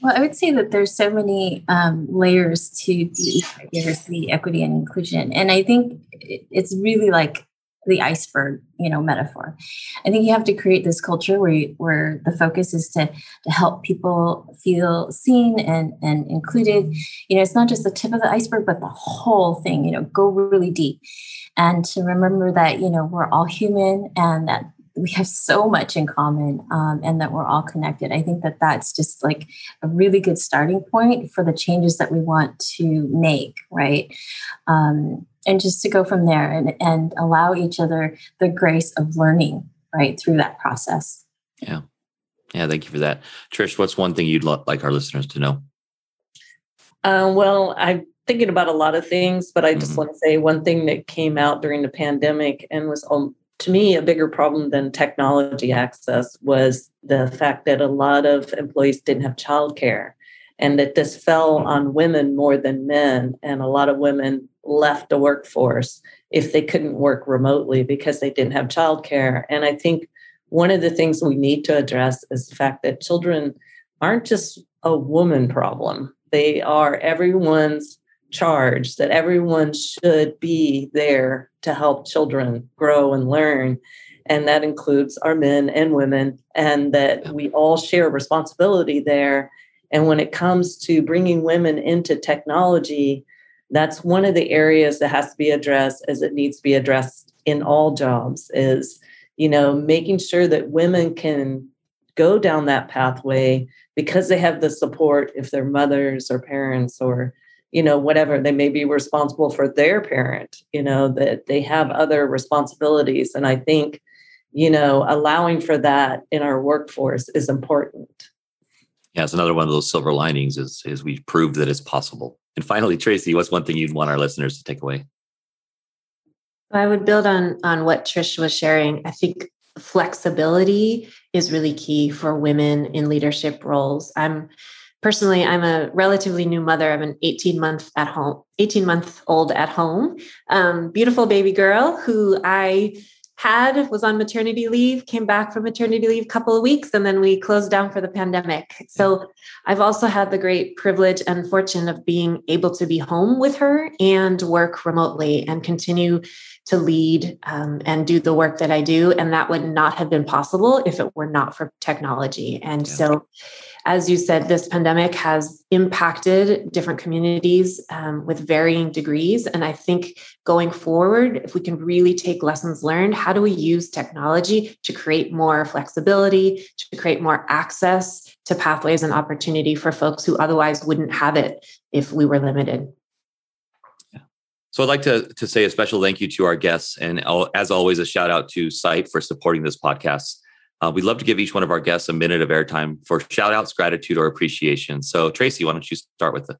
Well, I would say that there's so many um, layers to the diversity, equity, and inclusion, and I think it's really like the iceberg you know metaphor. I think you have to create this culture where you, where the focus is to to help people feel seen and and included. You know it's not just the tip of the iceberg but the whole thing you know go really deep. And to remember that you know we're all human and that we have so much in common um, and that we're all connected. I think that that's just like a really good starting point for the changes that we want to make right? Um, and just to go from there and, and allow each other the grace of learning right through that process.
Yeah. Yeah thank you for that. Trish what's one thing you'd like our listeners to know?
Uh, well i'm thinking about a lot of things but i just mm-hmm. want to say one thing that came out during the pandemic and was um, to me a bigger problem than technology access was the fact that a lot of employees didn't have childcare and that this fell on women more than men and a lot of women left the workforce if they couldn't work remotely because they didn't have childcare. And I think one of the things we need to address is the fact that children aren't just a woman problem, they are everyone's charge, that everyone should be there to help children grow and learn. And that includes our men and women, and that we all share responsibility there. And when it comes to bringing women into technology, that's one of the areas that has to be addressed as it needs to be addressed in all jobs is you know making sure that women can go down that pathway because they have the support if they're mothers or parents or you know whatever. They may be responsible for their parent you know that they have other responsibilities. And i think you know allowing for that in our workforce is important
yeah it's another one of those silver linings is is we've proved that it's possible. And finally tracey what's one thing you'd want our listeners to take away?
I would build on on what trish was sharing. I think flexibility is really key for women in leadership roles. I'm personally i'm a relatively new mother. I'm an 18 month at home 18 month old at home. Um, beautiful baby girl who i had was on maternity leave came back from maternity leave a couple of weeks and then we closed down for the pandemic. So mm. i've also had the great privilege and fortune of being able to be home with her and work remotely and continue to lead um, and do the work that i do and that would not have been possible if it were not for technology and yeah. so as you said, this pandemic has impacted different communities um, with varying degrees. And I think going forward, if we can really take lessons learned, how do we use technology to create more flexibility, to create more access to pathways and opportunity for folks who otherwise wouldn't have it if we were limited?
So I'd like to, to say a special thank you to our guests and as always, a shout out to CITE for supporting this podcast. Uh, we'd love to give each one of our guests a minute of airtime for shout outs, gratitude, or appreciation. So, Tracey, why don't you start with it?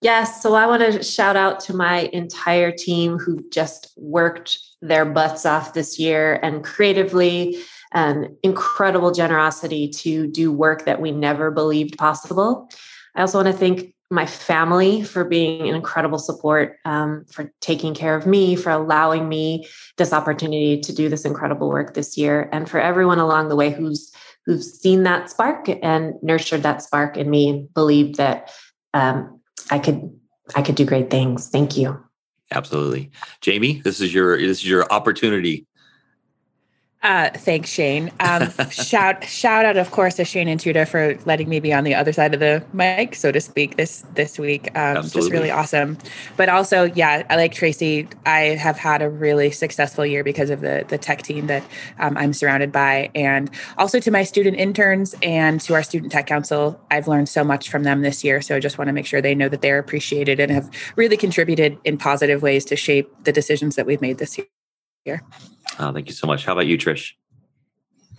Yes. So, I want to shout out to my entire team who just worked their butts off this year and creatively and incredible generosity to do work that we never believed possible. I also want to thank my family for being an incredible support, um, for taking care of me, for allowing me this opportunity to do this incredible work this year, and for everyone along the way who's who's seen that spark and nurtured that spark in me and believed that um, I could I could do great things. Thank you.
Absolutely, Jamie. This is your this is your opportunity
uh, thanks, Shane. Um, shout shout out, of course, to Shane and Touda for letting me be on the other side of the mic, so to speak, this this week. Um, just really awesome. But also, yeah, I like Tracey. I have had a really successful year because of the the tech team that um, I'm surrounded by, and also to my student interns and to our student tech council. I've learned so much from them this year, so I just want to make sure they know that they're appreciated and have really contributed in positive ways to shape the decisions that we've made this year.
Oh, thank you so much. How about you, Trish?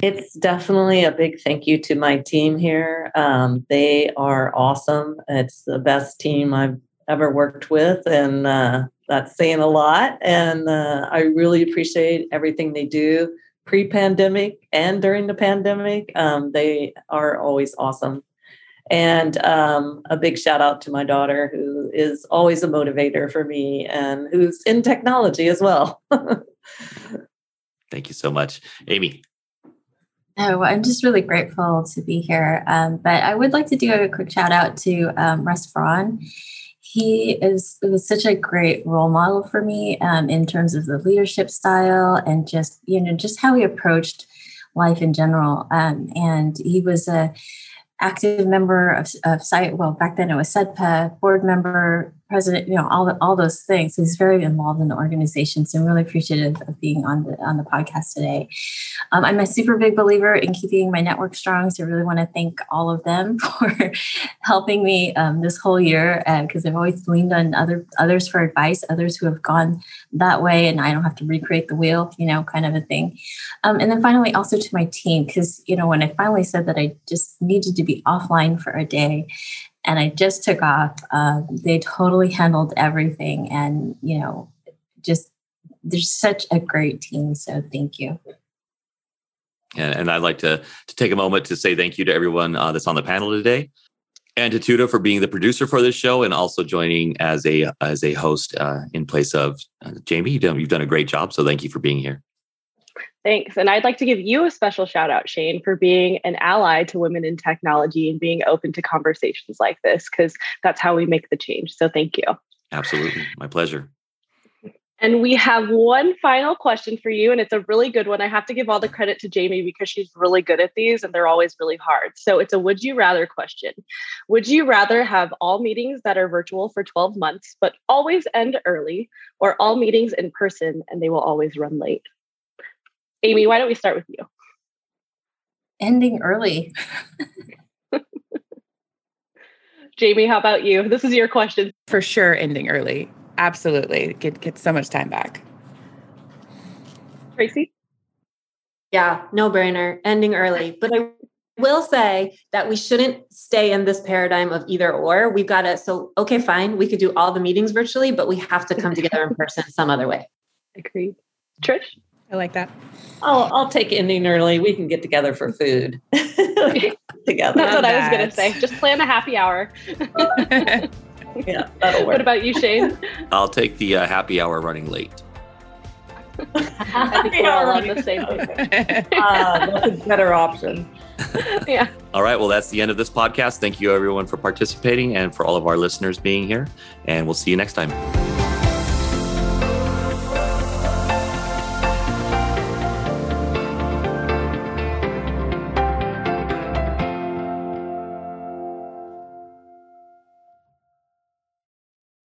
It's definitely a big thank you to my team here. Um, they are awesome. It's the best team I've ever worked with, and uh, that's saying a lot. And uh, I really appreciate everything they do pre pandemic and during the pandemic. Um, they are always awesome. And um, a big shout out to my daughter, who is always a motivator for me and who's in technology as well.
Thank you so much. Amy.
Oh, I'm just really grateful to be here. Um, but I would like to do a quick shout out to um, Russ Braun. He is was such a great role model for me um, in terms of the leadership style and just you know just how he approached life in general. Um, and he was a active member of, of CITE well back then it was CEDPA board member president, you know, all all those things. He's very involved in the organization, so I'm really appreciative of being on the on the podcast today. Um, I'm a super big believer in keeping my network strong, so I really want to thank all of them for helping me um, this whole year because uh, I've always leaned on other others for advice, others who have gone that way, and I don't have to recreate the wheel, you know, kind of a thing. Um, and then finally, also to my team, because you know, when I finally said that I just needed to be offline for a day and I just took off. Uh, they totally handled everything, and you know, just there's such a great team. So thank you.
And, and I'd like to to take a moment to say thank you to everyone uh, that's on the panel today, and to Touda for being the producer for this show, and also joining as a as a host uh, in place of uh, Jamie. You've done, you've done a great job, so thank you for being here.
Thanks. And I'd like to give you a special shout out, Shane, for being an ally to women in technology and being open to conversations like this, because that's how we make the change. So thank you.
Absolutely. My pleasure.
And we have one final question for you, and it's a really good one. I have to give all the credit to Jamie because she's really good at these and they're always really hard. So it's a would you rather question. Would you rather have all meetings that are virtual for 12 months, but always end early, or all meetings in person and they will always run late? Amy, why don't we start with you?
Ending early.
Jamie, how about you? This is your question.
For sure, ending early. Absolutely. Get get so much time back.
Tracey?
Yeah, no brainer, ending early. But I will say that we shouldn't stay in this paradigm of either or. We've got to, so, okay, fine, we could do all the meetings virtually, but we have to come together in person some other way.
Agreed. Trish?
I like that.
I'll, I'll take ending early. We can get together for food together.
That's what I was going to say. Just plan a happy hour.
yeah, that'll work.
What about you, Shane?
I'll take the uh, happy hour running late.
I think we're all on the same page.
Ah, that's a better option.
yeah.
All right. Well, that's the end of this podcast. Thank you, everyone, for participating and for all of our listeners being here. And we'll see you next time.